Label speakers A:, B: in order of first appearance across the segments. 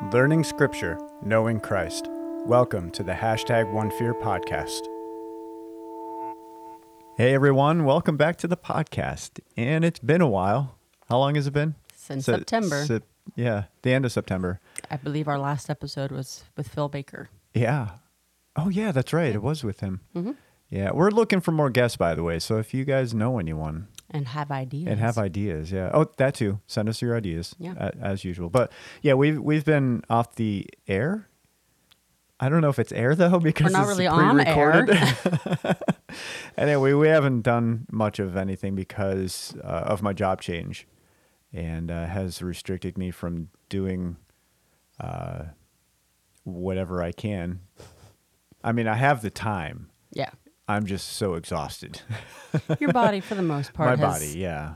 A: Learning Scripture, Knowing Christ. Welcome to the Hashtag One Fear podcast.
B: Hey everyone, welcome back to the podcast. And it's been a while. How long has it been?
C: Since
B: Se-
C: September.
B: Sep- yeah, the end of September.
C: I believe our last episode was with Phil Baker.
B: Yeah. Oh yeah, that's right. It was with him.
C: Mm-hmm.
B: Yeah, we're looking for more guests, by the way. So if you guys know anyone
C: And have ideas.
B: and have ideas, yeah. Oh, that too. Send us your ideas.
C: Yeah.
B: a- as usual. But yeah, we've we've been off the air. I don't know if it's air though because it's not
C: really on air.
B: pre-recorded. anyway, we haven't done much of anything because uh, of my job change, and uh, has restricted me from doing uh, whatever I can. I mean, I have the time.
C: Yeah.
B: I'm just so exhausted.
C: Your body, for the most part,
B: my
C: has-
B: body, yeah.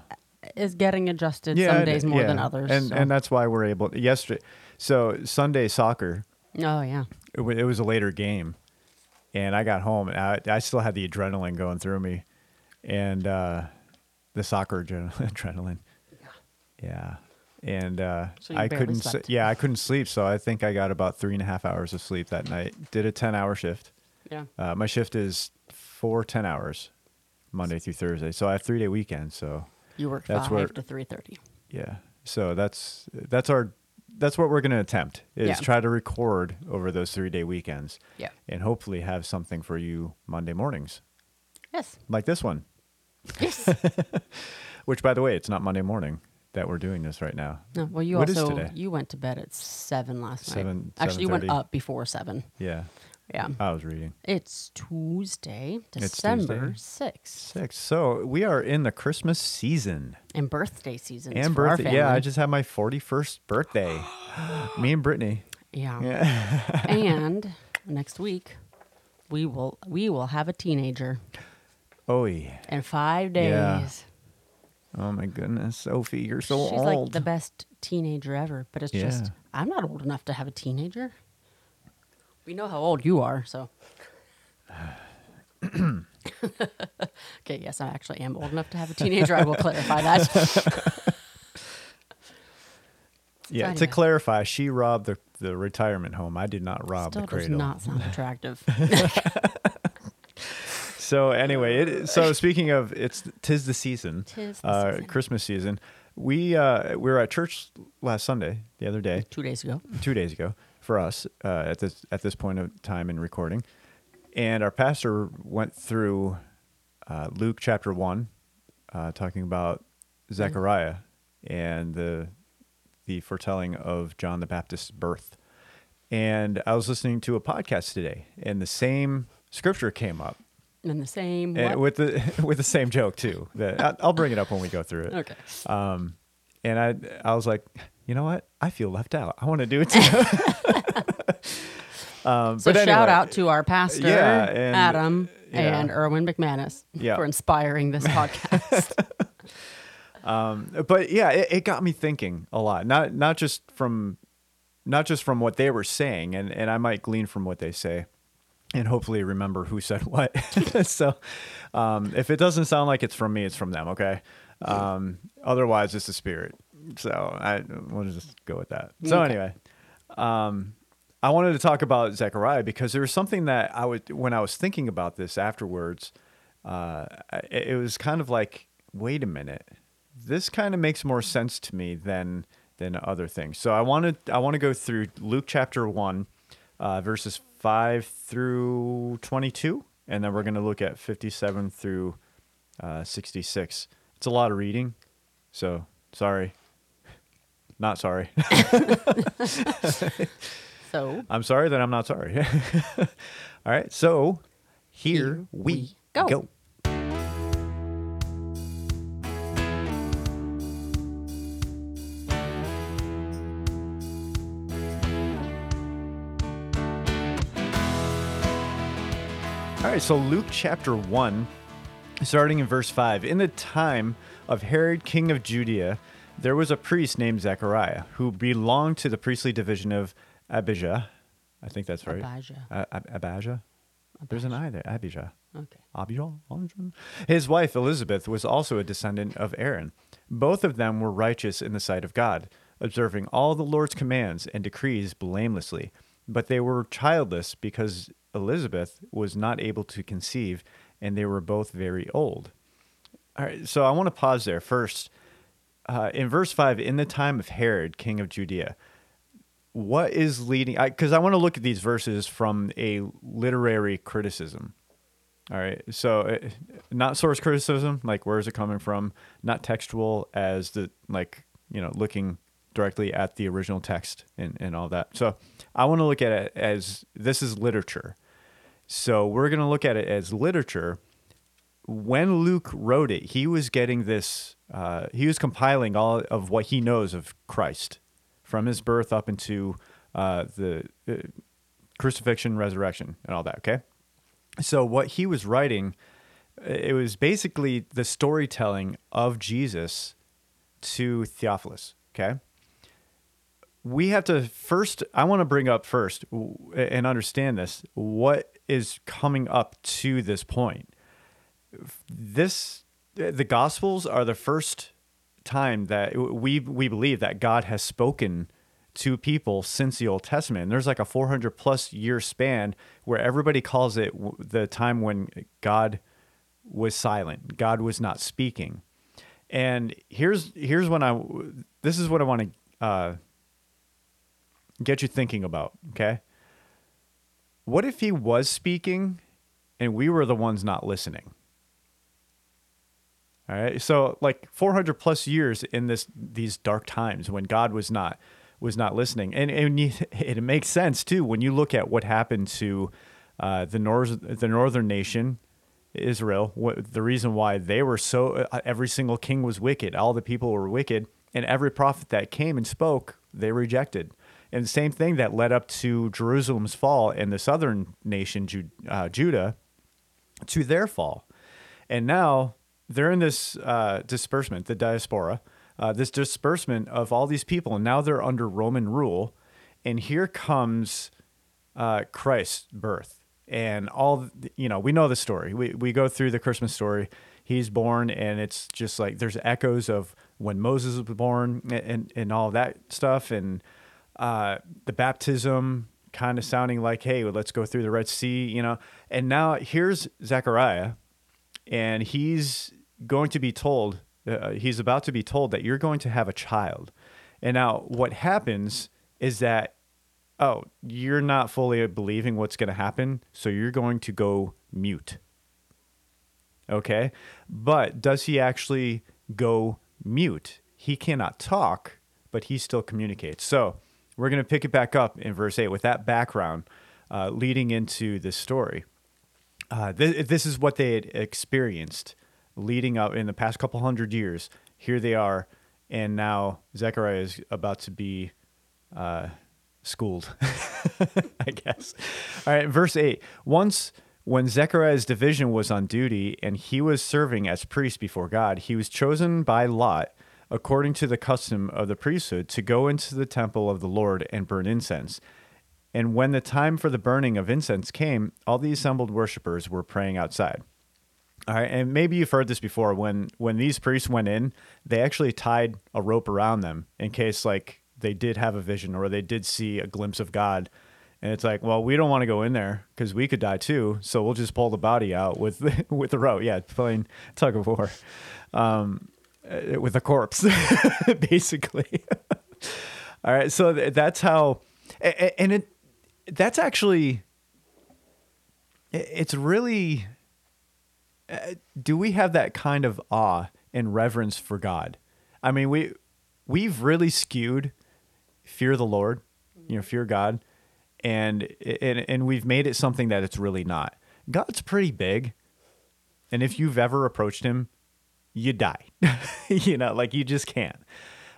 C: is getting adjusted some days more than others.
B: and
C: so-
B: and that's why we're able. Yesterday, so Sunday soccer.
C: oh, yeah.
B: It, it was a later game, and I got home and I, I still had the adrenaline going through me, and uh, the soccer adrenaline. Yeah, yeah. and uh,
C: So
B: I couldn't. s-. Yeah, I couldn't sleep, so I think I got about three and a half hours of sleep that night. Did a ten-hour shift.
C: Yeah.
B: Uh, my shift is four 10 hours, Monday through Thursday. So I have three day weekend. So
C: You work
B: That's
C: 5
B: where-
C: to 3.30.
B: yeah, so that's that's our that's what we're going to attempt is
C: Yeah.
B: try to record over those three day weekends.
C: Yeah.
B: and hopefully have something for you Monday mornings,
C: Yes.
B: like this one.
C: Yes.
B: Which, by the way, it's not Monday morning that we're doing this right now.
C: no, well, you
B: What
C: also, you went to bed at 7 last
B: Seven-
C: night. Actually, you went up before 7.
B: Yeah,
C: Yeah.
B: I was reading
C: It's Tuesday, December. 6th.
B: six. So we are in the Christmas season
C: And birthday season.
B: and
C: for our
B: birthday. Yeah, I just had my forty first birthday. Me and Brittany.
C: Yeah.
B: Yeah.
C: and next week, we will we will have a teenager
B: Oh yeah.
C: in five days.
B: Yeah. Oh my goodness, Sophie, you're so
C: She's
B: old.
C: She's like the best teenager ever, but it's
B: Yeah.
C: just I'm not old enough to have a teenager. We know how old you are, so. okay, yes, I actually am old enough to have a teenager. I will clarify that.
B: yeah.
C: So
B: To clarify, she robbed the the retirement home. I did not rob
C: Still
B: the
C: does not sound attractive.
B: So anyway, it, so speaking of it's tis the season,
C: Tis the
B: uh,
C: season.
B: Christmas season. We uh, we were at church last Sunday, the other day,
C: Two days ago.
B: two days ago for us uh, at this at this point of time in recording, and our pastor went through uh, Luke chapter one, uh, talking about Zechariah and the the foretelling of John the Baptist's birth. And I was listening to a podcast today, and the same scripture came up,
C: And the same
B: and with the with the same joke too. That I'll bring it up when we go through it.
C: Okay.
B: Um, and I I was like, you know what? I feel left out. I want to do it too. um,
C: So
B: but
C: shout out to our pastor,
B: Yeah, and-
C: Adam,
B: yeah.
C: and Erwin McManus
B: Yeah.
C: for inspiring this podcast.
B: But yeah, it, it got me thinking a lot. Not not just from not just from what they were saying, and and I might glean from what they say, and hopefully remember who said what. so, um, if it doesn't sound like it's from me, it's from them. Okay. Um, otherwise, it's the spirit. So I we'll just go with that. So
C: Okay.
B: anyway, um, I wanted to talk about Zechariah because there was something that I would when I was thinking about this afterwards. Uh, it, it was kind of like, wait a minute, this kind of makes more sense to me than than other things. So I wanted I want to go through Luke chapter one, uh, verses five through twenty two, and then we're going to look at fifty seven through uh, sixty six. It's a lot of reading, so sorry. Not sorry.
C: so
B: I'm sorry that I'm not sorry. All right, so here,
C: Here
B: we,
C: we go.
B: go. All right, so Luke chapter 1, starting in verse 5. In the time of Herod, king of Judea, there was a priest named Zechariah who belonged to the priestly division of Abijah. I think that's right.
C: Abijah.
B: Uh, Ab- Abijah? There's an I there. Abijah.
C: Okay.
B: Abijah? His wife Elizabeth was also a descendant of Aaron. Both of them were righteous in the sight of God, observing all the Lord's commands and decrees blamelessly. But they were childless because Elizabeth was not able to conceive, and they were both very old. All right, so I want to pause there first. Uh, in verse 5, in the time of Herod, king of Judea, what is leading? Because I, I want to look at these verses from a literary criticism. All right, so uh, not source criticism, like where is it coming from? Not textual, as the like you know looking directly at the original text and, and all that. So I want to look at it as this is literature. So we're going to look at it as literature. When Luke wrote it, he was getting this, uh, he was compiling all of what he knows of Christ from his birth up into uh, the uh, crucifixion, resurrection, and all that. Okay. So what he was writing, it was basically the storytelling of Jesus to Theophilus. Okay we have to first i want to bring up first and understand this what is coming up to this point this the gospels are the first time that we we believe that god has spoken to people since the old testament and there's like a 400 plus year span where everybody calls it the time when god was silent god was not speaking and here's here's when i this is what i want to uh, get you thinking about, okay? What if he was speaking and we were the ones not listening? All right. So like 400 plus years in this these dark times when God was not was not listening. And and you, it makes sense too when you look at what happened to uh, the north the northern nation Israel, what, the reason why they were so uh, every single king was wicked, all the people were wicked, and every prophet that came and spoke, they rejected. And the same thing that led up to Jerusalem's fall and the southern nation, uh, Judah, to their fall. And now they're in this uh, disbursement, the diaspora, uh, this disbursement of all these people. And now they're under Roman rule. And here comes uh, Christ's birth. And all, you know, we know the story. We, we go through the Christmas story. He's born, and it's just like there's echoes of when Moses was born and, and, and all that stuff. And, uh, the baptism kind of sounding like, hey, well, let's go through the Red Sea, you know. And now here's Zechariah, and he's going to be told, uh, he's about to be told that you're going to have a child. And now what happens is that, oh, you're not fully believing what's going to happen, so you're going to go mute. Okay? But does he actually go mute? He cannot talk, but he still communicates. So, we're going to pick it back up in verse 8 with that background uh, leading into this story. Uh, th- this is what they had experienced leading up in the past couple hundred years. Here they are, and now Zechariah is about to be uh, schooled, I guess. All right, verse 8. Once when Zechariah's division was on duty and he was serving as priest before God, he was chosen by Lot according to the custom of the priesthood, to go into the temple of the Lord and burn incense. And when the time for the burning of incense came, all the assembled worshippers were praying outside. All right, and maybe you've heard this before. When when these priests went in, they actually tied a rope around them in case like they did have a vision or they did see a glimpse of God. And it's like, well, we don't want to go in there because we could die too. So we'll just pull the body out with the, with the rope. Yeah, playing tug of war. Um, uh, with a corpse, basically. All right, so that's how, and it that's actually it's really. Do we have that kind of awe and reverence for God? I mean, we we've really skewed fear the Lord, you know, fear God, and and and we've made it something that it's really not. God's pretty big, and if you've ever approached Him you die. you know, like you just can't.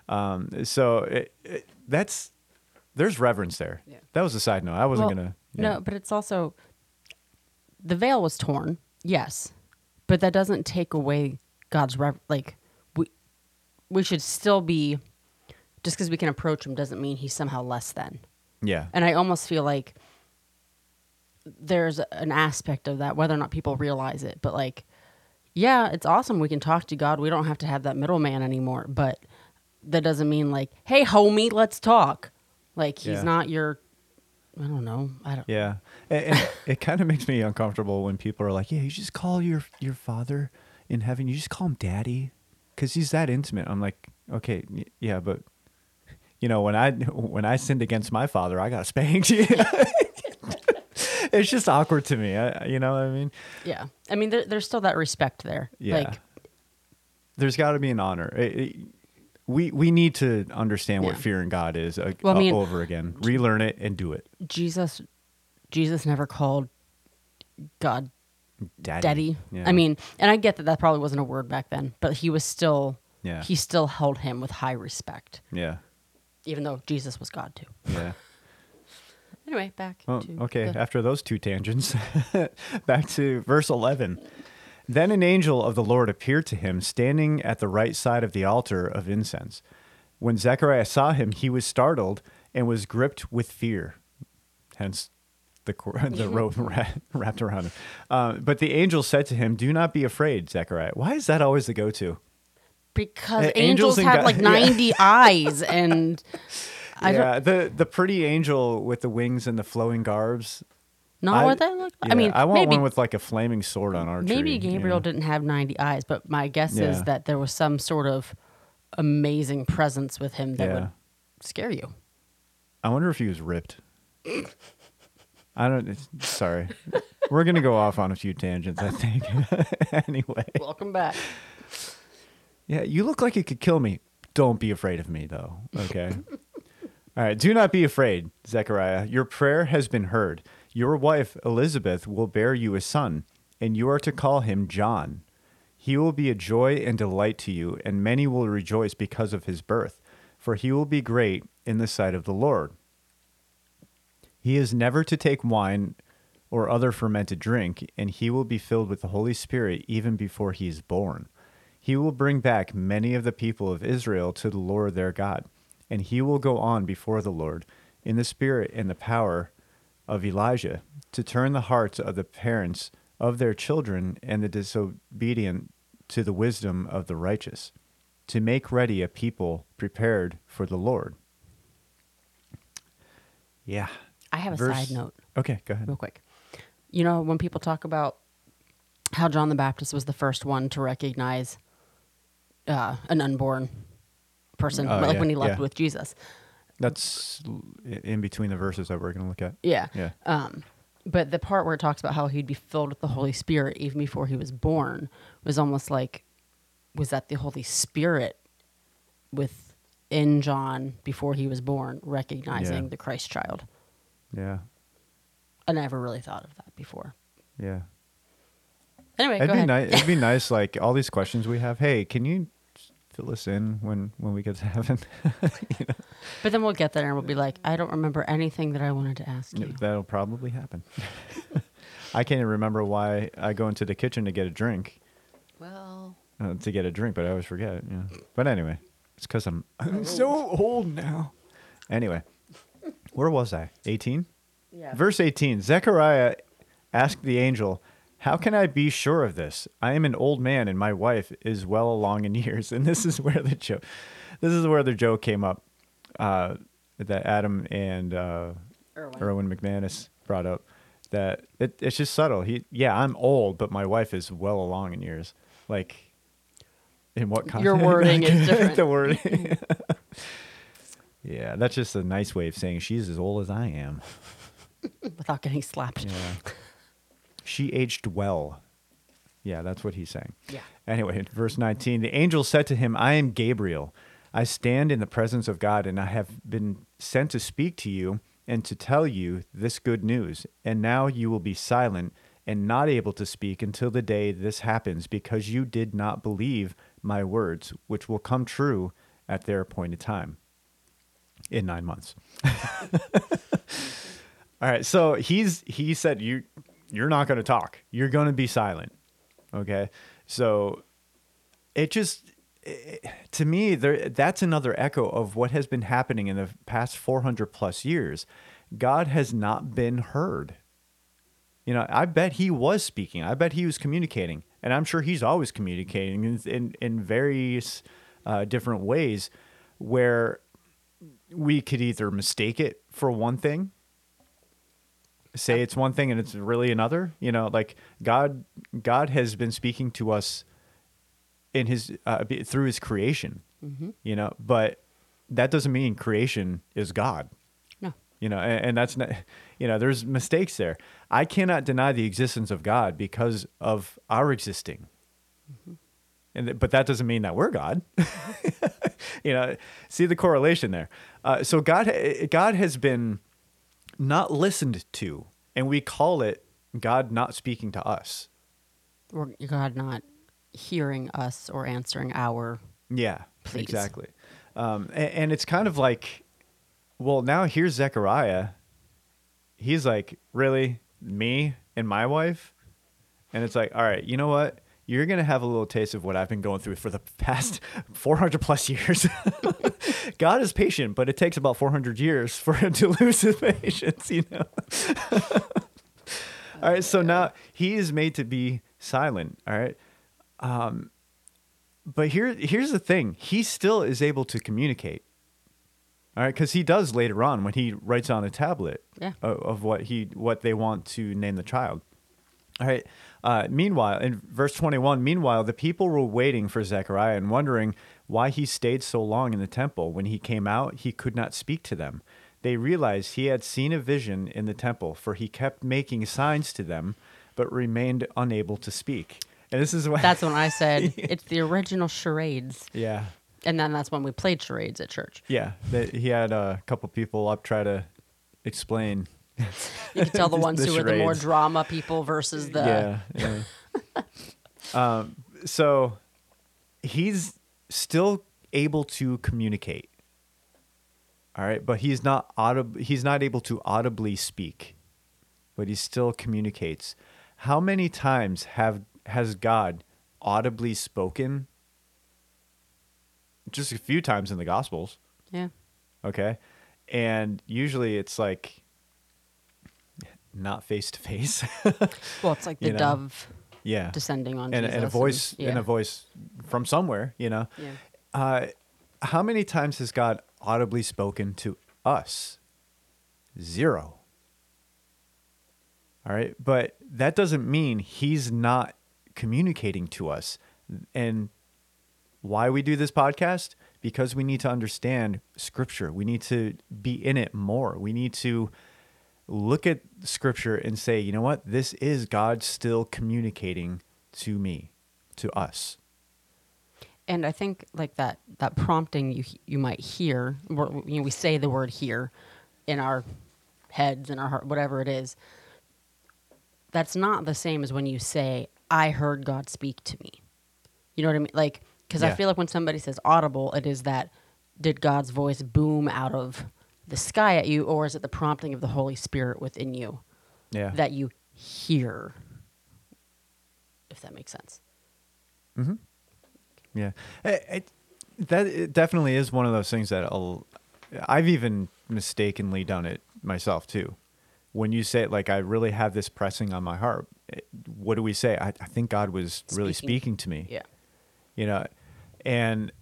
B: Um, so it, it, that's there's reverence there. Yeah. That was a side note. I wasn't well, gonna.
C: Yeah. No, but it's also the veil was torn. Yes, but that doesn't take away God's rev- like we we should still be just because we can approach him doesn't mean he's somehow less than.
B: Yeah.
C: And I almost feel like there's an aspect of that, whether or not people realize it, but like yeah, it's awesome we can talk to God. We don't have to have that middleman anymore. But that doesn't mean like, hey, homie, let's talk. Like he's
B: Yeah.
C: not your. I don't know. I don't.
B: Yeah, and, and it kind of makes me uncomfortable when people are like, "Yeah, you just call your your father in heaven. You just call him daddy, because he's that intimate." I'm like, okay, y- yeah, but you know, when I when I sinned against my father, I got spanked. it's just awkward to me. I, you know what I mean?
C: Yeah. I mean, there, there's still that respect there.
B: Yeah.
C: Like,
B: There's got to be an honor. It- it- we we need to understand what
C: Yeah.
B: fearing God is uh,
C: Well, I
B: uh,
C: mean-
B: over again. Relearn it and do it.
C: Jesus, Jesus never called God
B: Daddy.
C: daddy.
B: Yeah.
C: I mean, and I get that that probably wasn't a word back then, but he was still,
B: Yeah.
C: he still held him with high respect,
B: Yeah.
C: even though Jesus was God too.
B: Yeah.
C: Anyway, back to
B: okay.
C: the-
B: After those two tangents, back to verse 11. Then an angel of the Lord appeared to him, standing at the right side of the altar of incense. When Zechariah saw him, he was startled and was gripped with fear. Hence, the the rope wrapped around him. Uh, but the angel said to him, "Do not be afraid, Zechariah." Why is that always the go-to?
C: because
B: Uh,
C: angels,
B: angels
C: had
B: God-
C: like
B: yeah.
C: 90 eyes and I
B: yeah,
C: don't
B: the the pretty angel with the wings and the flowing garbs.
C: Know
B: I-
C: what that looked I
B: yeah,
C: mean,
B: I want
C: maybe,
B: one with like a flaming sword on archery.
C: maybe
B: you
C: Gabriel
B: know?
C: didn't have 90 eyes, but my guess
B: Yeah.
C: is that there was some sort of amazing presence with him that
B: Yeah.
C: would scare you.
B: I wonder if he was ripped. I don't. Sorry, we're gonna go off on a few tangents. I think. anyway,
C: Welcome back.
B: yeah, you look like you could kill me. Don't be afraid of me, though. Okay. All right. Do not be afraid, Zechariah. Your prayer has been heard. Your wife Elizabeth will bear you a son, and you are to call him John. He will be a joy and delight to you, and many will rejoice because of his birth, for he will be great in the sight of the Lord. He is never to take wine or other fermented drink, and he will be filled with the Holy Spirit even before he is born. He will bring back many of the people of Israel to the Lord their God, and he will go on before the Lord in the spirit and the power of Elijah to turn the hearts of the parents of their children and the disobedient to the wisdom of the righteous, to make ready a people prepared for the Lord. Yeah.
C: I have a
B: Verse-
C: side note.
B: Okay, go ahead.
C: real quick. You know, when people talk about how John the Baptist was the first one to recognize uh, an unborn person,
B: Oh,
C: like
B: yeah,
C: when he left
B: yeah.
C: with Jesus.
B: That's in between the verses that we're going to look at.
C: Yeah.
B: Yeah.
C: Um, but the part where it talks about how he'd be filled with the Holy Spirit even before he was born was almost like, was that the Holy Spirit within John before he was born, recognizing
B: Yeah.
C: the Christ child?
B: Yeah.
C: I never really thought of that before.
B: Yeah.
C: Anyway,
B: It'd
C: go
B: be nice. It'd be nice. Like all these questions we have. Hey, can you fill us in when when we get to heaven?
C: But then we'll get there and we'll be like, I don't remember anything that I wanted to ask you.
B: That'll probably happen. I can't even remember why I go into the kitchen to get a drink.
C: Well,
B: Uh, to get a drink, but I always forget. Yeah. But anyway, it's because I'm, I'm so old now. Anyway, where was I? 18?
C: yeah.
B: Verse 18 Zechariah asked the angel, How can I be sure of this? I am an old man and my wife is well along in years. And this is where the joke this is where the joke came up uh, that Adam and uh,
C: Erwin.
B: Erwin McManus brought up. That it, it's just subtle. He, yeah, I'm old, but my wife is well along in years. Like, in what context?
C: Your wording is different.
B: the wording. yeah, that's just a nice way of saying she's as old as I am.
C: Without getting slapped.
B: Yeah. She aged well. Yeah, that's what he's saying.
C: Yeah.
B: Anyway, verse 19 the angel said to him, I am Gabriel. I stand in the presence of God, and I have been sent to speak to you and to tell you this good news. And now you will be silent and not able to speak until the day this happens, because you did not believe my words, which will come true at their appointed time in nine months. All right, so he's he said you you're not going to talk. You're going to be silent. Okay? So it just it, to me there that's another echo of what has been happening in the past 400 plus years. God has not been heard. You know, I bet he was speaking. I bet he was communicating, and I'm sure he's always communicating in in, in various uh, different ways. where we could either mistake it for one thing say it's one thing and it's really another you know like god god has been speaking to us in his uh, through his creation you know but that doesn't mean creation is god.
C: No.
B: you know and, and that's not you know there's mistakes there. I cannot deny the existence of god because of our existing. And th- but that doesn't mean that we're god. You know see the correlation there. Uh, so god god has been not listened to and we call it god not speaking to us
C: Or God not hearing us or answering our.
B: Yeah,
C: Please.
B: exactly. Um, and, and it's kind of like, well, now here's Zechariah. He's like, really, me and my wife, and it's like, all right, you know what? You're gonna have a little taste of what I've been going through for the past 400 plus years. God is patient, but it takes about 400 years for him to lose his patience. You know. all right, so now he is made to be silent. All right um, but here here's the thing he still is able to communicate all right because he does later on when he writes on a tablet
C: Yeah.
B: of, of what he what they want to name the child all right uh, meanwhile in verse 21 meanwhile the people were waiting for zechariah and wondering why he stayed so long in the temple. When he came out he could not speak to them. They realized he had seen a vision in the temple for he kept making signs to them but remained unable to speak. And this is what
C: That's when I said it's the original charades,
B: yeah.
C: And then that's when we played charades at church.
B: Yeah, they, he had a couple people up try to explain.
C: You can tell the ones
B: The
C: who are the more drama people versus the.
B: yeah, yeah. um, so he's still able to communicate. All right, but he's not audib- He's not able to audibly speak, but he still communicates. How many times have has God audibly spoken? Just a few times in the Gospels.
C: Yeah.
B: okay and usually it's like not face to face.
C: Well, it's like the
B: You know?
C: dove
B: yeah.
C: descending on
B: and,
C: Jesus.
B: and a voice
C: yeah.
B: and a voice from somewhere you know?
C: Yeah.
B: uh, how many times has god audibly spoken to us? Zero. All right? But that doesn't mean he's not communicating to us. And why we do this podcast? Because we need to understand scripture. We need to be in it more. We need to look at scripture and say you know what this is god still communicating to me to us
C: and I think like that that prompting you you might hear, you know, we say the word "hear" in our heads in our heart, whatever it is. That's not the same as when you say, "I heard God speak to me." You know what I mean? Like, because I feel like when somebody says audible, it is that did God's voice boom out of the sky at you, or is it the prompting of the Holy Spirit within you
B: yeah
C: that you hear? If that makes sense.
B: Mhm yeah, it, it, that it definitely is one of those things that I'll, I've even mistakenly done it myself too. When you say it, like I really have this pressing on my heart, it- what do we say? I, I think God was really
C: Speaking.
B: speaking to me.
C: Yeah.
B: You know, and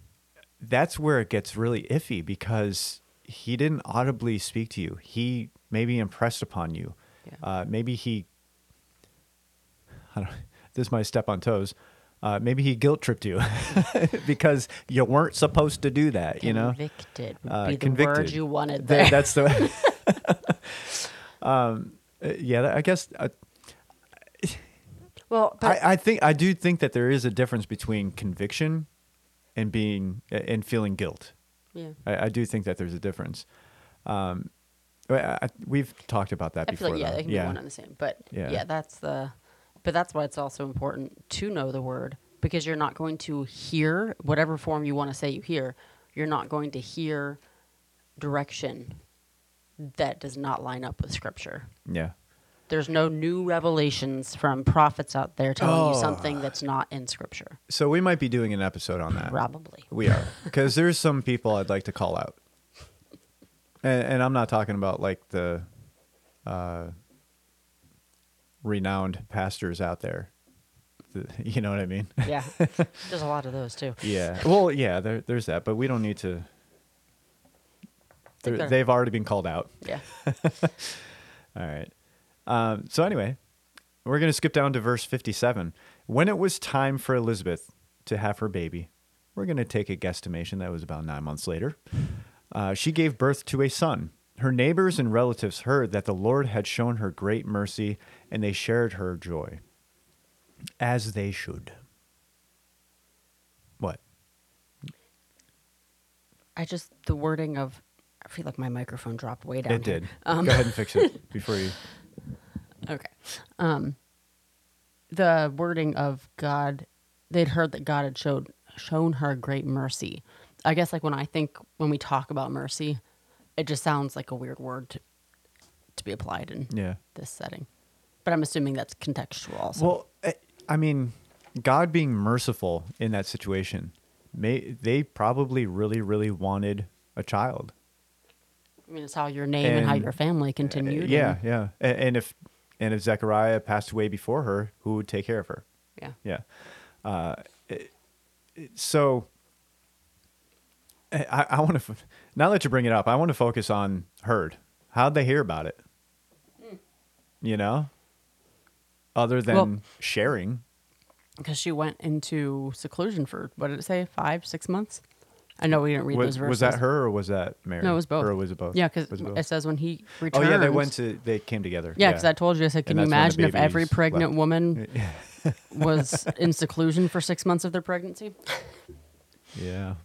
B: that's where it gets really iffy because he didn't audibly speak to you. He maybe impressed upon you.
C: Yeah.
B: Uh, maybe he. I don't. This might step on toes. Uh, maybe he guilt tripped you because you weren't supposed to do that. You know,
C: Convicted would
B: Uh,
C: be the
B: convicted.
C: word you wanted
B: Th-
C: there.
B: that's the. um, uh, yeah, I guess uh,
C: well, but
B: I, I think I do think that there is a difference between conviction and being and feeling guilt.
C: Yeah.
B: I, I do think that there's a difference. Um, I, I, we've talked about that
C: I
B: before.
C: feel like yeah,
B: though.
C: they can be one and the same. But
B: Yeah.
C: yeah. that's the but that's why it's also important to know the word because you're not going to hear whatever form you want to say you hear. You're not going to hear direction that does not line up with scripture.
B: yeah.
C: There's no new revelations from prophets out there telling
B: Oh.
C: you something that's not in scripture.
B: So we might be doing an episode on that.
C: Probably.
B: We are because there's some people I'd like to call out, and, and I'm not talking about like the uh, renowned pastors out there. The- you know what I mean?
C: Yeah. There's a lot of those too.
B: Yeah. Well, yeah. There, there's that, but we don't need to They're-
C: they're-
B: they've already been called out.
C: Yeah.
B: All right. Um, so anyway, we're going to skip down to verse 57. When it was time for Elizabeth to have her baby, we're going to take a guesstimation that was about nine months later. Uh, she gave birth to a son. Her neighbors and relatives heard that the Lord had shown her great mercy, and they shared her joy, as they should. What?
C: I just the wording of I feel like my microphone dropped way down.
B: it did.
C: Um,
B: Go ahead and fix it before you.
C: Okay. Um, the wording of God, they'd heard that God had showed shown her great mercy. I guess like when I think when we talk about mercy, it just sounds like a weird word to, to be applied in
B: Yeah.
C: this setting. But I'm assuming that's contextual also.
B: Well, I- I mean, God being merciful in that situation, may they probably really, really wanted a child.
C: I mean, it's how your name and, how your family continued.
B: Yeah,
C: and-
B: yeah. And, and if and if Zechariah passed away before her, who would take care of her?
C: yeah.
B: Yeah. Uh, it- it- so I, I want to now that you bring it up, I want to focus on Heard. How'd they hear about it? You know, other than
C: Well-
B: sharing.
C: Because she went into seclusion for what did it say, five, six months? I know we didn't read
B: Was,
C: those verses.
B: was that her or was that Mary?
C: No, it was both.
B: Or was it both?
C: Yeah, because
B: it
C: it says when he returned.
B: Oh yeah, they went to they came together.
C: Yeah, because I told you, I said, can you
B: that's when the
C: imagine if every pregnant
B: left.
C: woman was in seclusion for six months of their pregnancy?
B: Yeah,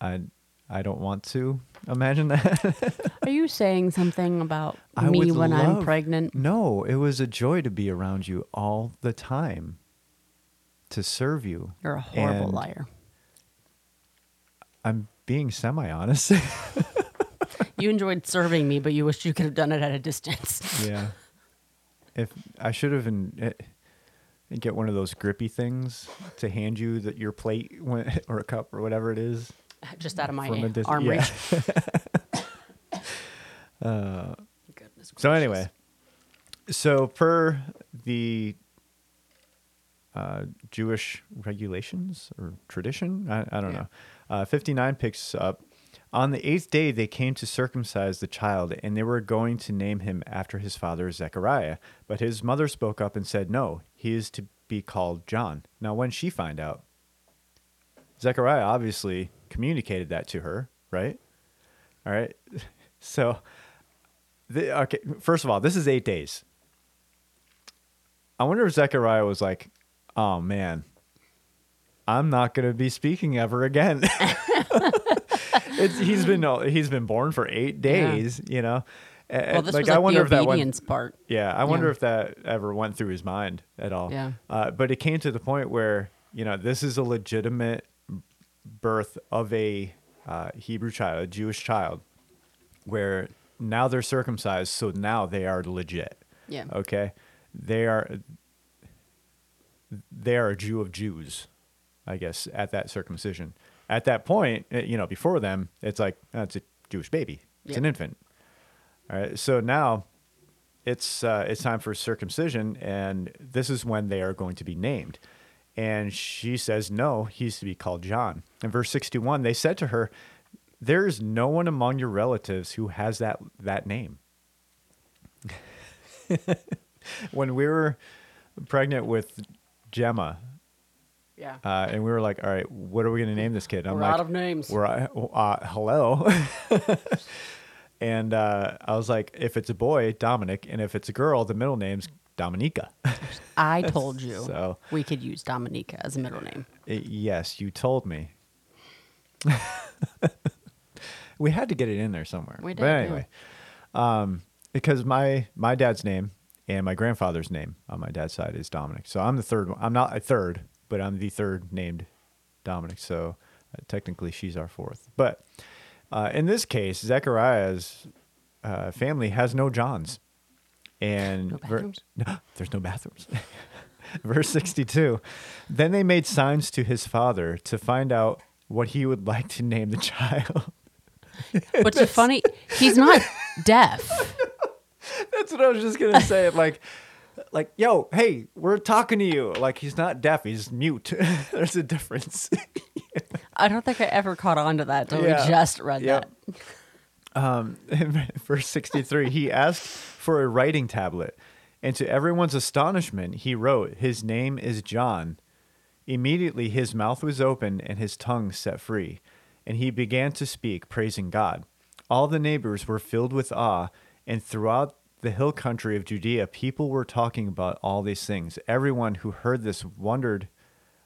B: I I don't want to imagine that.
C: Are you saying something about
B: I
C: me when I'm pregnant?
B: No, it was a joy to be around you all the time, to serve you.
C: You're a horrible liar.
B: I'm being semi honest.
C: You enjoyed serving me, but you wished you could have done it at a distance.
B: yeah. If I should have in, eh, get one of those grippy things to hand you that your plate when, or a cup or whatever it is.
C: Just out of my
B: From a dis-
C: arm
B: yeah.
C: reach.
B: Uh, So anyway, so per the uh, Jewish regulations or tradition, I, I don't
C: Yeah.
B: know. Uh, Fifty nine picks up. On the eighth day, they came to circumcise the child, and they were going to name him after his father Zechariah. But his mother spoke up and said, "No, he is to be called John." Now, when she find out, Zechariah obviously communicated that to her, right? All right. So, the, okay, first of all, this is eight days. I wonder if Zechariah was like, oh man, I'm not going to be speaking ever again. it's, he's been he's been born for eight days, you know.
C: Well, this
B: like
C: was like
B: I wonder
C: the
B: if that went,
C: part.
B: yeah, I wonder
C: Yeah.
B: if that ever went through his mind at all.
C: Yeah.
B: Uh, but it came to the point where, you know, this is a legitimate birth of a uh, Hebrew child, a Jewish child, where now they're circumcised, so now they are legit.
C: Yeah.
B: Okay. They are they are a Jew of Jews, I guess, at that circumcision. At that point, eh, you know, before them, it's like, oh, it's a Jewish baby. It's an infant. All right. So now it's uh, it's time for circumcision, and this is when they are going to be named. And she says, No, he's to be called John. In verse 61, they said to her, There is no one among your relatives who has that, that name. when we were pregnant with Gemma,
C: Yeah.
B: uh, and we were like, All right, what are we going to name this kid? I'm
C: We're
B: like,
C: out of names.
B: We're, uh, uh, hello. and uh, I was like, If it's a boy, Dominic, and if it's a girl, the middle name's Dominica.
C: I told you
B: So-
C: we could use Dominica as a middle name.
B: Uh, yes, you told me. we had to get it in there somewhere.
C: We did,
B: But
C: yeah.
B: anyway, um, because my my dad's name and my grandfather's name on my dad's side is Dominic. So I'm the third one. I'm not a third, but I'm the third named Dominic. So uh, technically, she's our fourth. But uh, in this case, Zechariah's uh, family has no Johns, and
C: No
B: ver-
C: bathrooms?
B: no, there's no bathrooms. Verse 62. Then they made signs to his father to find out what he would like to name the child.
C: What's funny, he's not deaf.
B: That's what I was just gonna say. Like, like, yo, hey, we're talking to you. Like, he's not deaf; he's mute. There's a difference.
C: I don't think I ever caught on to that until
B: Yeah.
C: we just read that.
B: Um, in verse 63, he asked for a writing tablet, and to everyone's astonishment, he wrote, His name is John. Immediately his mouth was opened and his tongue set free, and he began to speak, praising God. All the neighbors were filled with awe, and throughout the hill country of Judea, people were talking about all these things. Everyone who heard this wondered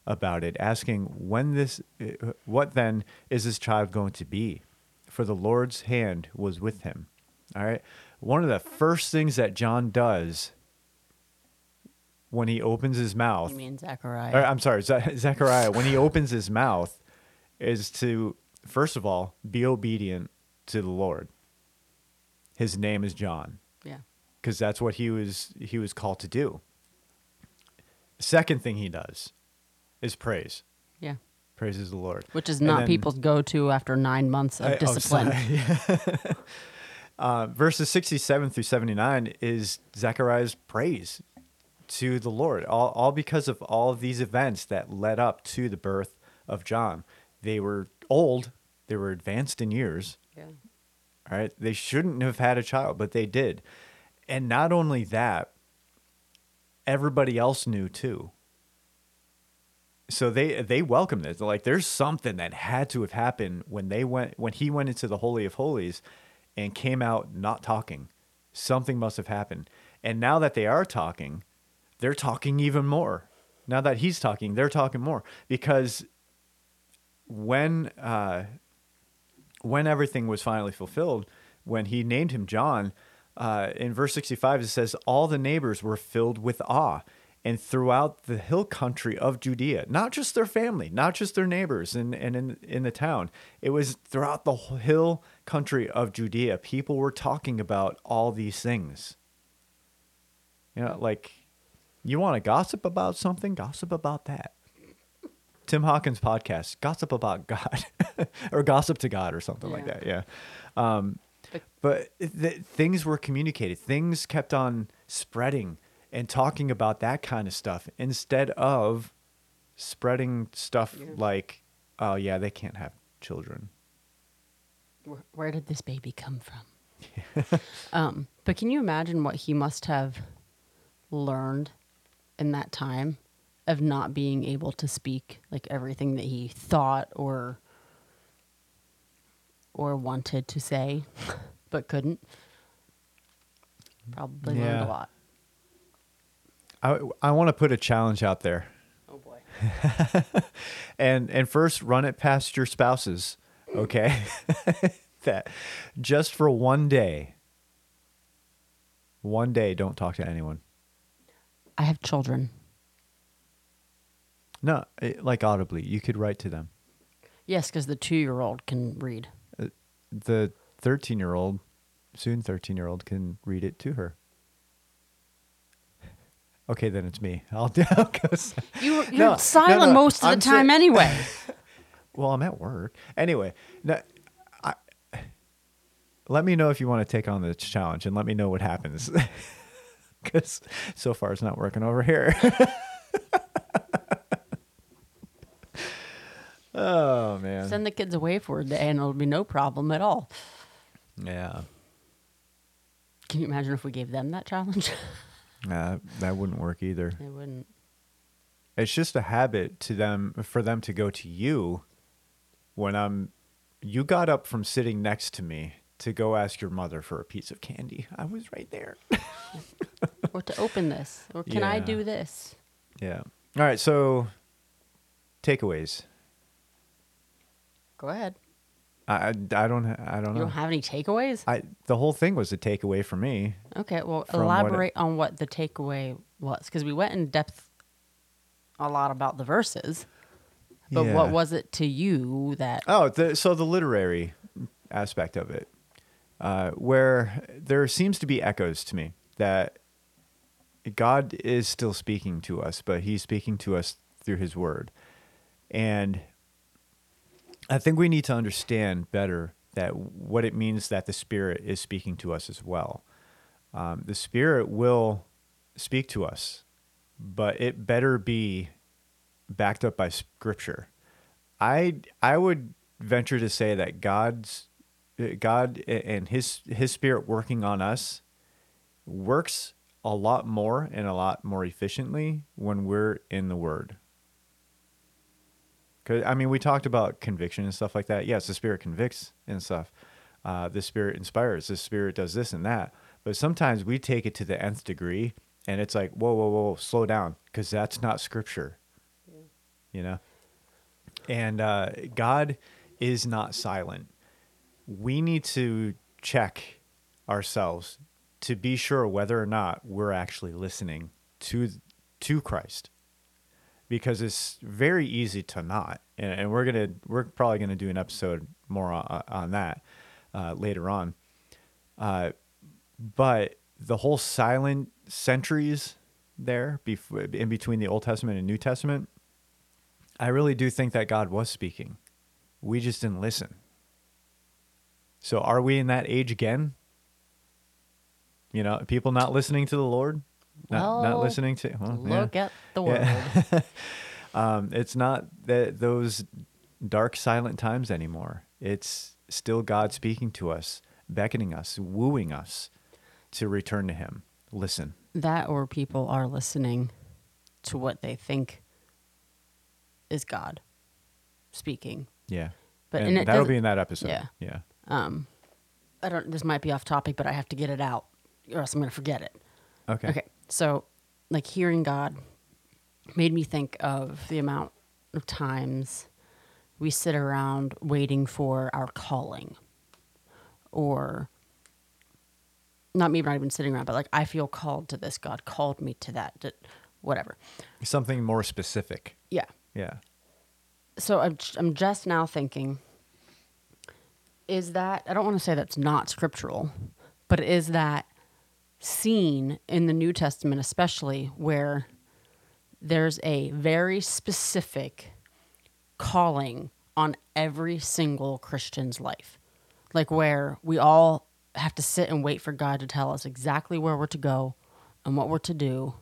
B: about it, asking, "When this, uh, what then is this child going to be?" For the Lord's hand was with him. All right. One of the first things that John does when he opens his mouth
C: You mean Zechariah?
B: or, I'm sorry, Ze- Zechariah, when he opens his mouth, is to, first of all, be obedient to the Lord. His name is John,
C: yeah.
B: because that's what he was he was called to do. Second thing he does is praise.
C: Yeah.
B: Praises the Lord.
C: Which is not
B: then-
C: people's go to after nine months of
B: I- oh,
C: discipline.
B: sorry. uh, verses 67 through 79 is Zechariah's praise to the Lord, all, all because of all of these events that led up to the birth of John. They were old, they were advanced in years,
C: yeah.
B: All right? They shouldn't have had a child, but they did. And not only that, everybody else knew too. So they they welcomed it. Like there's something that had to have happened when they went when he went into the holy of holies and came out not talking. Something must have happened. And now that they are talking, they're talking even more. Now that he's talking, they're talking more because when uh, when everything was finally fulfilled, when he named him John, uh, in verse 65, it says, All the neighbors were filled with awe. And throughout the hill country of Judea, not just their family, not just their neighbors and, and in, in the town, it was throughout the hill country of Judea. People were talking about all these things. You know, like, you want to gossip about something? Gossip about that. Tim Hawkins podcast, gossip about God, or gossip to God, or something like that. Yeah. Um,
C: But-
B: but th- things were communicated. Things kept on spreading and talking about that kind of stuff instead of spreading stuff
C: Yeah.
B: like, "Oh yeah, they can't have children."
C: Where, where did this baby come from? um, but can you imagine what he must have learned in that time of not being able to speak like everything that he thought or or wanted to say but couldn't? Probably learned a lot.
B: I I want to put a challenge out there.
C: Oh boy.
B: and and first run it past your spouses okay that just for one day one day don't talk to anyone
C: I have children.
B: No it, like audibly you could write to them
C: Yes, because the two year old can read.
B: Uh, the 13 year old soon 13 year old can read it to her okay then it's me i'll, go s-
C: You, you're
B: No, no,
C: silent
B: no,
C: most of the
B: I'm
C: time
B: sa-
C: anyway.
B: Well, I'm at work. Anyway, no, I, let me know if you want to take on this challenge and let me know what happens. Because so far it's not working over here. Oh, man.
C: Send the kids away for a day and it'll be no problem at all.
B: yeah.
C: Can you imagine if we gave them that challenge?
B: Uh, that wouldn't work either.
C: It wouldn't.
B: It's just a habit to them for them to go to you when I'm you got up from sitting next to me to go ask your mother for a piece of candy. I was right there.
C: Or to open this. Or can I do this?
B: Yeah. All right. So, takeaways.
C: Go ahead.
B: I I, don't I don't know.
C: You don't have any takeaways?
B: I the whole thing was a takeaway for me.
C: Okay, well,
B: From what it-
C: elaborate on what the takeaway was. Because we went in depth a lot about the verses. But
B: Yeah.
C: what was it to you that.
B: Oh, the, so the literary aspect of it, uh, where there seems to be echoes to me that God is still speaking to us, but He's speaking to us through His Word, and I think we need to understand better that what it means that the Spirit is speaking to us as well. Um, the Spirit will speak to us, but it better be backed up by Scripture. I I would venture to say that God's God and his his spirit working on us works a lot more and a lot more efficiently when we're in the word. Cause I mean, we talked about conviction and stuff like that. Yes, the spirit convicts and stuff. Uh, the spirit inspires. The spirit does this and that. But sometimes we take it to the nth degree, and it's like, whoa, whoa, whoa, slow down, because that's not scripture. You know, and uh, God is not silent. We need to check ourselves to be sure whether or not we're actually listening to to Christ because it's very easy to not. And, and we're gonna we're probably gonna do an episode more on, on that uh, later on. Uh, but the whole silent centuries there in between the old testament and new testament i really do think that god was speaking. We just didn't listen. So are we in that age again? You know people not listening to the lord not, not listening to well, yeah.
C: Look at the word.
B: Yeah. um, it's not that those dark silent times anymore. It's still God speaking to us, beckoning us, wooing us to return to Him. Listen.
C: That or people are listening to what they think is God speaking.
B: Yeah.
C: But-
B: and,
C: and
B: that'll be in that episode.
C: Yeah.
B: Yeah.
C: Um, I don't. This might be off topic, but I have to get it out, or else I'm going to forget it.
B: Okay.
C: Okay. So, like hearing God made me think of the amount of times we sit around waiting for our calling, or not me not even sitting around, but like I feel called to this. God called me to that. To, whatever.
B: Something more specific.
C: Yeah.
B: Yeah.
C: so I'm, I'm just now thinking is that i don't want to say that's not scriptural but is that seen in the new testament especially where there's a very specific calling on every single christian's life like where we all have to sit and wait for god to tell us exactly where we're to go and what we're to do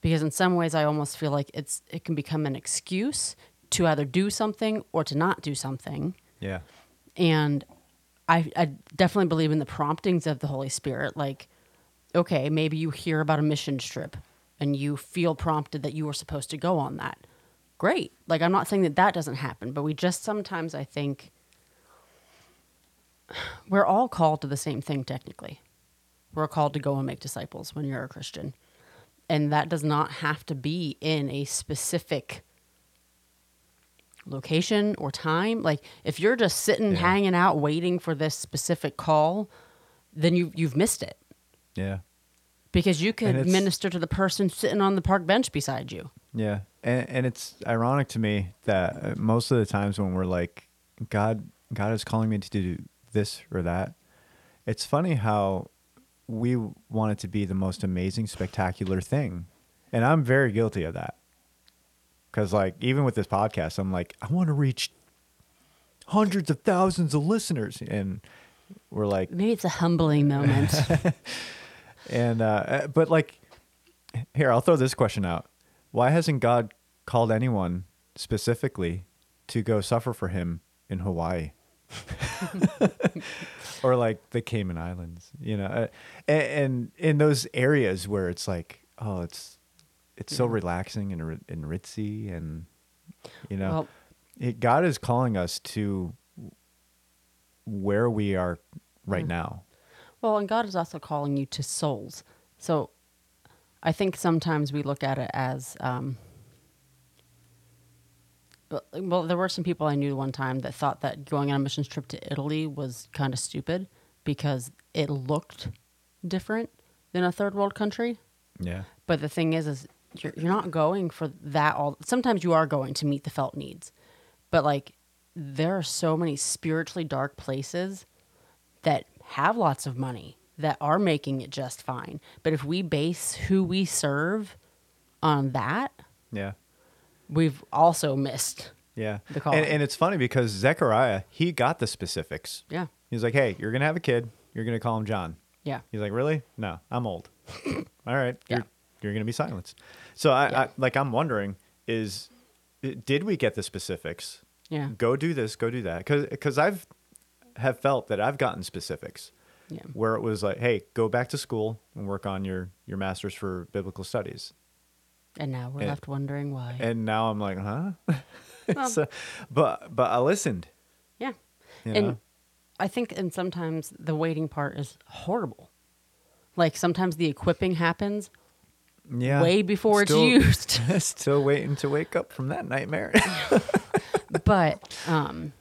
C: because in some ways I almost feel like it's it can become an excuse to either do something or to not do something.
B: Yeah.
C: And I, I definitely believe in the promptings of the Holy Spirit. Like, okay, maybe you hear about a mission trip and you feel prompted that you are supposed to go on that. Great. Like, I'm not saying that that doesn't happen, but we just sometimes, I think, we're all called to the same thing technically. We're called to go and make disciples when you're a Christian. And that does not have to be in a specific location or time. Like if you're just sitting
B: Yeah.
C: hanging out waiting for this specific call, then you you've missed it
B: Yeah.
C: Because you could minister to the person sitting on the park bench beside you.
B: Yeah, and and it's ironic to me that uh, most of the times when we're like, God, God is calling me to do this or that. It's funny how we want it to be the most amazing, spectacular thing, and I'm very guilty of that. Because like even with this podcast, I'm like, I want to reach hundreds of thousands of listeners, and we're like,
C: Maybe it's a humbling moment.
B: and uh, uh, but like, here I'll throw this question out: Why hasn't God called anyone specifically to go suffer for Him in Hawaii, or like the Cayman Islands? You know, uh, and, and in those areas where it's like, oh, it's it's so
C: Yeah.
B: relaxing and and ritzy, and you know,
C: Well-
B: it, God is calling us to where we are right
C: Yeah.
B: now.
C: Well, and God is also calling you to souls. So I think sometimes we look at it as um, well, there were some people I knew one time that thought that going on a missions trip to Italy was kind of stupid because it looked different than a third world country.
B: Yeah.
C: But the thing is, is you're, you're not going for that all. Sometimes you are going to meet the felt needs, but like there are so many spiritually dark places that have lots of money that are making it just fine. But if we base who we serve on that,
B: Yeah.
C: we've also missed.
B: Yeah.
C: the call.
B: And, and it's funny because Zechariah, he got the specifics.
C: Yeah.
B: He's like, hey, you're going to have a kid. You're going to call him John.
C: Yeah.
B: He's like, really? No, I'm old. All right.
C: Yeah.
B: You're, you're going to be silenced. So I,
C: Yeah.
B: I, like, I'm wondering is, did we get the specifics?
C: Yeah.
B: Go do this, go do that. Cause, cause I've, have felt that I've gotten specifics
C: Yeah.
B: where it was like, "Hey, go back to school and work on your your masters for biblical studies."
C: And now we're
B: And-
C: left wondering why.
B: And now I'm like, "Huh?"
C: Well-
B: so, but but I listened.
C: yeah. And
B: know?
C: I think, and sometimes the waiting part is horrible. Like sometimes the equipping happens
B: Yeah.
C: way before
B: Still-
C: it's used.
B: Still waiting to wake up from that nightmare.
C: but um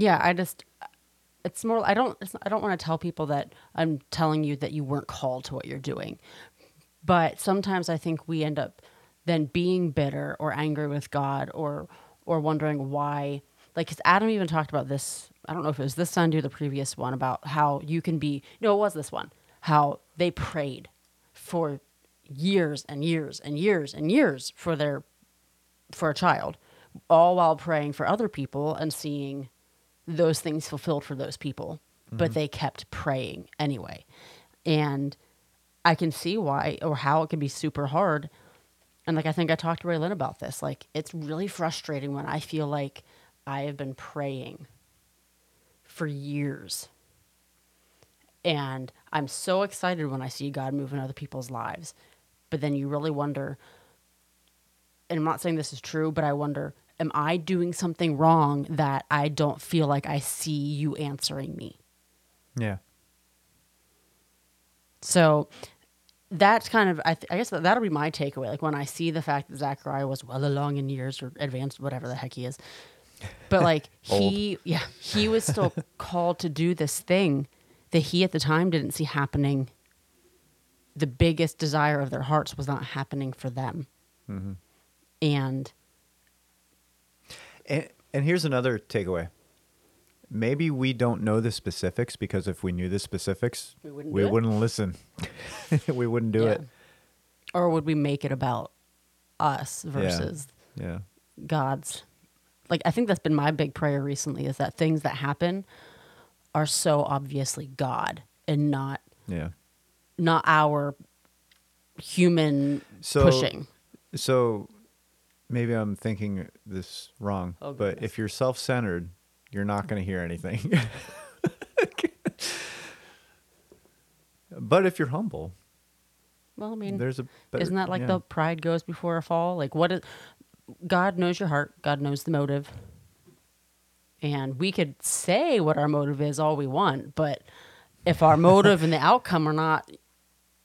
C: yeah i just it's more i don't i don't want to tell people that i'm telling you that you weren't called to what you're doing. But sometimes i think we end up then being bitter or angry with god or or wondering why. Like 'cause adam even talked about this i don't know if it was this sunday or the previous one about how you can be no it was this one how they prayed for years and years and years and years for their for a child, all while praying for other people and seeing those things fulfilled for those people. But mm-hmm. they kept praying anyway. And I can see why or how it can be super hard. And like I think I talked to Ray Lynn about this. Like it's really frustrating when I feel like I have been praying for years. And I'm so excited when I see God move in other people's lives. But then you really wonder, and I'm not saying this is true, but I wonder, am I doing something wrong that I don't feel like I see you answering me?
B: yeah.
C: So that's kind of, I, th- I guess that, that'll be my takeaway. Like when I see the fact that Zachariah was well along in years or advanced, whatever the heck he is. But like he, yeah, he was still called to do this thing that he at the time didn't see happening. The biggest desire of their hearts was not happening for them. Mm-hmm. And
B: And, and here's another takeaway. Maybe we don't know the specifics because if we knew the specifics,
C: We wouldn't
B: we wouldn't listen. we wouldn't do
C: Yeah.
B: it.
C: Or would we make it about us versus
B: Yeah.
C: God's? Like, I think that's been my big prayer recently is that things that happen are so obviously God and not
B: Yeah.
C: not our human
B: So
C: pushing.
B: So maybe I'm thinking this wrong,
C: Oh,
B: but if you're self-centered, you're not going to hear anything. but if you're humble,
C: Well, I mean,
B: there's a better,
C: isn't that like
B: yeah.
C: the pride goes before a fall? Like, what is God knows your heart, God knows the motive. And we could say what our motive is all we want, but if our motive and the outcome are not,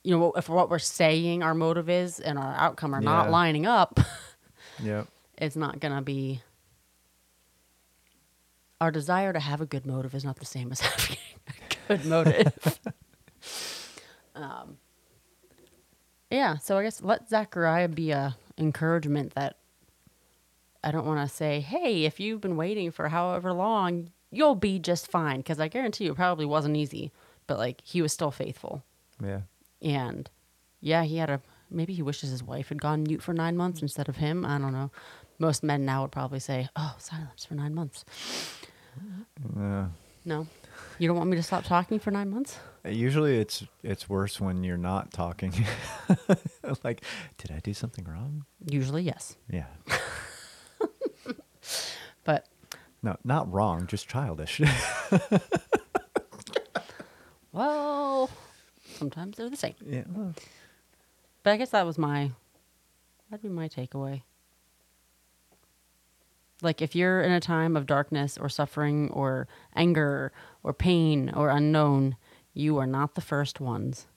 C: you know, if what we're saying our motive is and our outcome are not lining up,
B: Yeah.
C: it's not going to be. Our desire to have a good motive is not the same as having a good motive. um, yeah, so I guess let Zachariah be a encouragement that I don't want to say, hey, if you've been waiting for however long, you'll be just fine. Because I guarantee you, it probably wasn't easy, but like he was still faithful.
B: Yeah.
C: And yeah, he had a maybe he wishes his wife had gone mute for nine months instead of him. I don't know. Most men now would probably say, "Oh, silence for nine months."
B: Yeah.
C: No, you don't want me to stop talking for nine months.
B: Usually it's it's worse when you're not talking. like, did I do something wrong?
C: Usually, yes,
B: Yeah.
C: but
B: No, not wrong, just childish.
C: well, sometimes they're the same.
B: yeah.
C: But I guess that was my that'd be my takeaway. Like if you're in a time of darkness or suffering or anger or pain or unknown, you are not the first ones.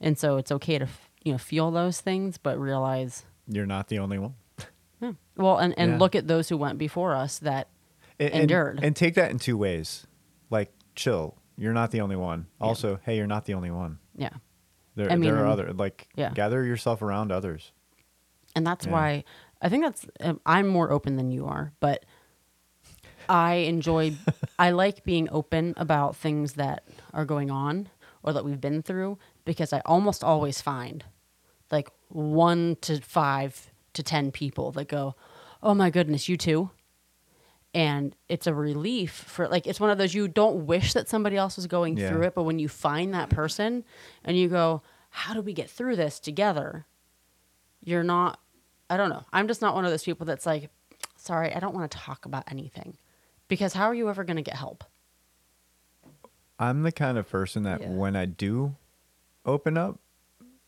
C: And so it's okay to you know feel those things but realize
B: You're not the only one.
C: yeah. well and and
B: Yeah.
C: look at those who went before us that
B: And,
C: Endured.
B: And take that in two ways. Like, chill. You're not the only one. Also, hey, you're not the only one.
C: yeah.
B: There,
C: I
B: there are other like
C: yeah.
B: gather yourself around others.
C: and that's
B: Yeah.
C: why I think that's um, I'm more open than you are, but I enjoy I like being open about things that are going on or that we've been through because I almost always find like 1 to 5 to 10 people that go, "Oh my goodness, you too." And it's a relief for like it's one of those you don't wish that somebody else was going
B: Yeah.
C: through it, but when you find that person and you go, "How do we get through this together?" you're not I don't know. I'm just not one of those people that's like, sorry, I don't want to talk about anything. Because how are you ever going to get help?
B: I'm the kind of person that
C: Yeah.
B: when I do open up,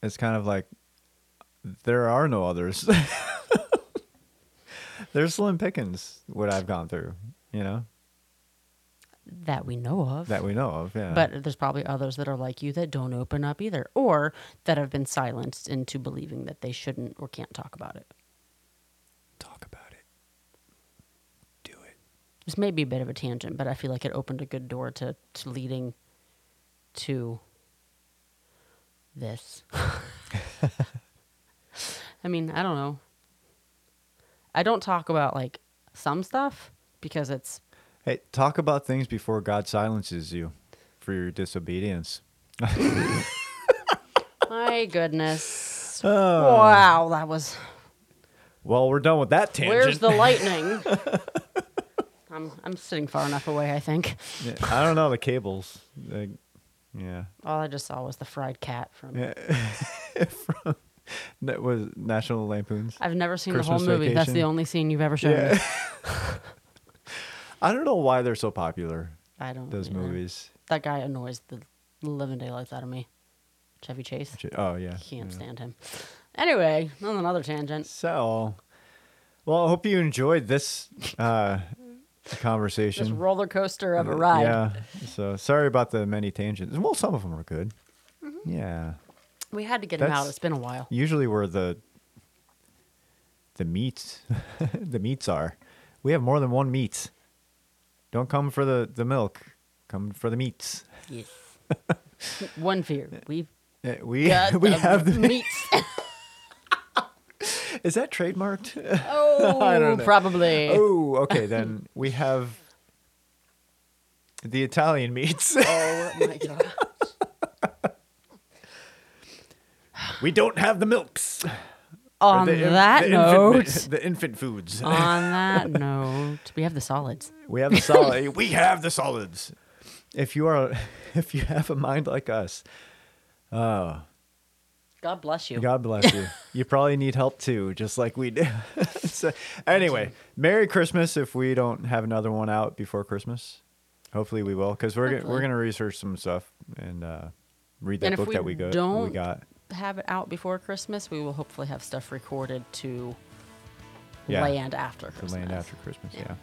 B: it's kind of like there are no others. There's slim pickings what I've gone through, you know,
C: that we know of.
B: that we know of. Yeah.
C: But there's probably others that are like you that don't open up either, or that have been silenced into believing that they shouldn't or can't talk about it.
B: talk about it. Do it.
C: This may be a bit of a tangent, but I feel like it opened a good door to, to leading to this. I mean, I don't know. I don't talk about like some stuff because it's
B: Hey, talk about things before God silences you for your disobedience.
C: my goodness.
B: Oh.
C: Wow, that was
B: Well, we're done with that tangent.
C: Where's the lightning? I'm I'm sitting far enough away, I think.
B: Yeah, I don't know the cables. Like, yeah.
C: All I just saw was the fried cat from
B: Yeah. From that was National Lampoons.
C: I've never seen the whole movie. That's the only scene you've ever shown me.
B: I don't know why they're so popular.
C: I don't
B: Those
C: either.
B: movies.
C: That guy annoys the living daylights out of me. Chevy Chase.
B: Oh yeah.
C: Can't
B: yeah.
C: stand him. Anyway, on another tangent.
B: So, well, I hope you enjoyed this uh,
C: This
B: conversation.
C: roller coaster of a ride.
B: Yeah. So sorry about the many tangents. Well, some of them are good.
C: Mm-hmm.
B: Yeah.
C: We had to get him out. It's been a while.
B: Usually where the the meats the meats are. We have more than one meat. Don't come for the the milk. Come for the meats.
C: Yes. One fear. We've
B: Uh, We
C: got
B: we
C: the
B: have the
C: meats.
B: Is that trademarked?
C: oh,
B: don't know.
C: probably.
B: oh, okay. Then we have the Italian meats.
C: Oh my god.
B: We don't have the milks.
C: On
B: the,
C: that
B: the
C: note,
B: infant, the infant foods.
C: on that note, we have the solids.
B: we have the solid. we have the solids. If you are, if you have a mind like us, oh,
C: God bless you.
B: God bless you. you probably need help too, just like we do. so, anyway, Merry Christmas. If we don't have another one out before Christmas, hopefully we will, because we're gonna, we're gonna research some stuff and uh, read that
C: And
B: book
C: we
B: that we got. we got.
C: Have it out before Christmas. We will hopefully have stuff recorded to
B: Yeah.
C: land after
B: The
C: Christmas.
B: land after Christmas. Yeah.
C: Yeah.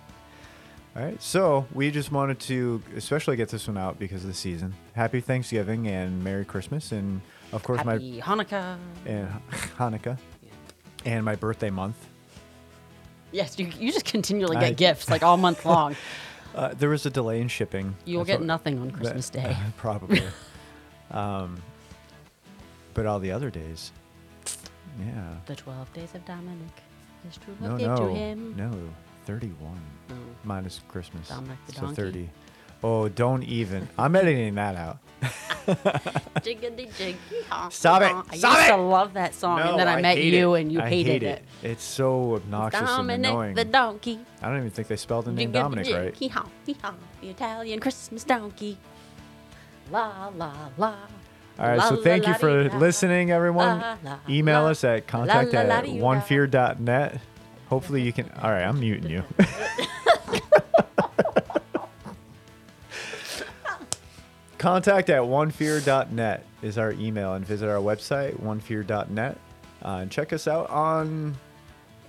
B: All right. So we just wanted to especially get this one out because of the season. Happy Thanksgiving and Merry Christmas, and of course
C: Happy Hanukkah.
B: my and Hanukkah, and my birthday month.
C: Yes, you, you just continually get
B: I-
C: gifts like all month long.
B: Uh, there was a delay in shipping.
C: You will
B: That's
C: get
B: what-
C: nothing on
B: that-
C: Christmas Day.
B: probably. um, but all the other days, yeah.
C: The 12 days of Dominic. His true
B: No,
C: love gave to
B: no,
C: him.
B: no. Thirty-one
C: No.
B: minus Christmas.
C: Dominic the
B: so
C: donkey.
B: thirty. Oh, don't even. I'm editing that out.
C: Jiggity jig.
B: Stop it.
C: hee-haw. I
B: Stop
C: used
B: it.
C: to love that song,
B: No,
C: and then I, met
B: hate
C: you,
B: it.
C: and you
B: I
C: hated
B: hate
C: it.
B: It's so obnoxious and
C: Dominic
B: annoying.
C: the donkey.
B: I don't even think they spelled the name Dominic right.
C: Hee-haw, hee-haw, the Italian Christmas donkey. La la la.
B: All right,
C: La,
B: so
C: la,
B: thank you for
C: da.
B: listening, everyone.
C: La, la,
B: Email
C: la.
B: us at contact
C: la, la,
B: at onefear.net. Hopefully you can. All right, I'm muting you. contact at onefear.net is our email, and visit our website onefear.net. Uh, and check us out on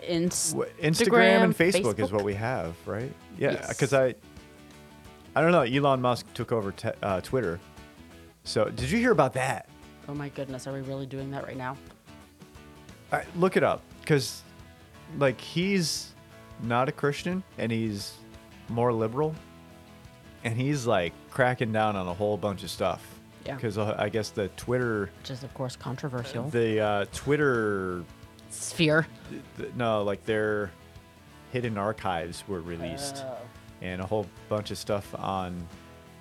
C: Inst-
B: Instagram, and Facebook, is what we have, right? Yeah,
C: Yes.
B: because I, I don't know. Elon Musk took over te- uh, Twitter. So did you hear about that?
C: Oh my goodness, are we really doing that right now?
B: I, look it up, because, like, he's not a Christian and he's more liberal, and he's like cracking down on a whole bunch of stuff.
C: Yeah.
B: Because uh, I guess the Twitter,
C: Which is, of course, controversial.
B: the uh, Twitter,
C: Sphere.
B: th- no, like their hidden archives were released.
C: Oh.
B: and a whole bunch of stuff on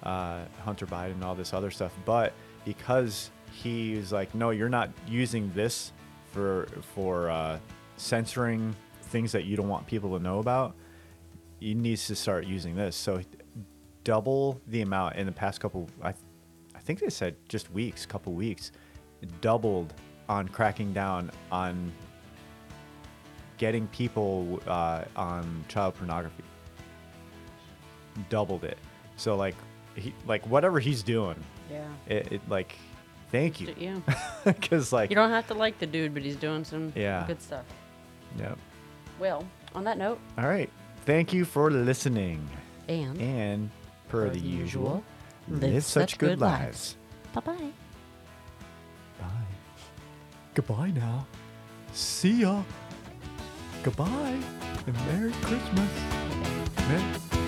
B: uh, Hunter Biden and all this other stuff. But because he's like, no, you're not using this for for uh, censoring things that you don't want people to know about. He needs to start using this. So double the amount in the past couple. I, I think they said just weeks, couple weeks, doubled on cracking down on getting people uh, on child pornography doubled it. So like he like whatever he's doing.
C: Yeah.
B: It, it like, thank you,
C: Yeah.
B: because like,
C: You don't have to like the dude, but he's doing some
B: Yeah.
C: good stuff.
B: yeah.
C: Well, on that note,
B: All right. Thank you for listening,
C: and
B: and per,
C: Per
B: the
C: the
B: usual,
C: usual,
B: live, such good lives.
C: bye bye.
B: Bye. Goodbye now. See ya. Goodbye and Merry Christmas. Merry-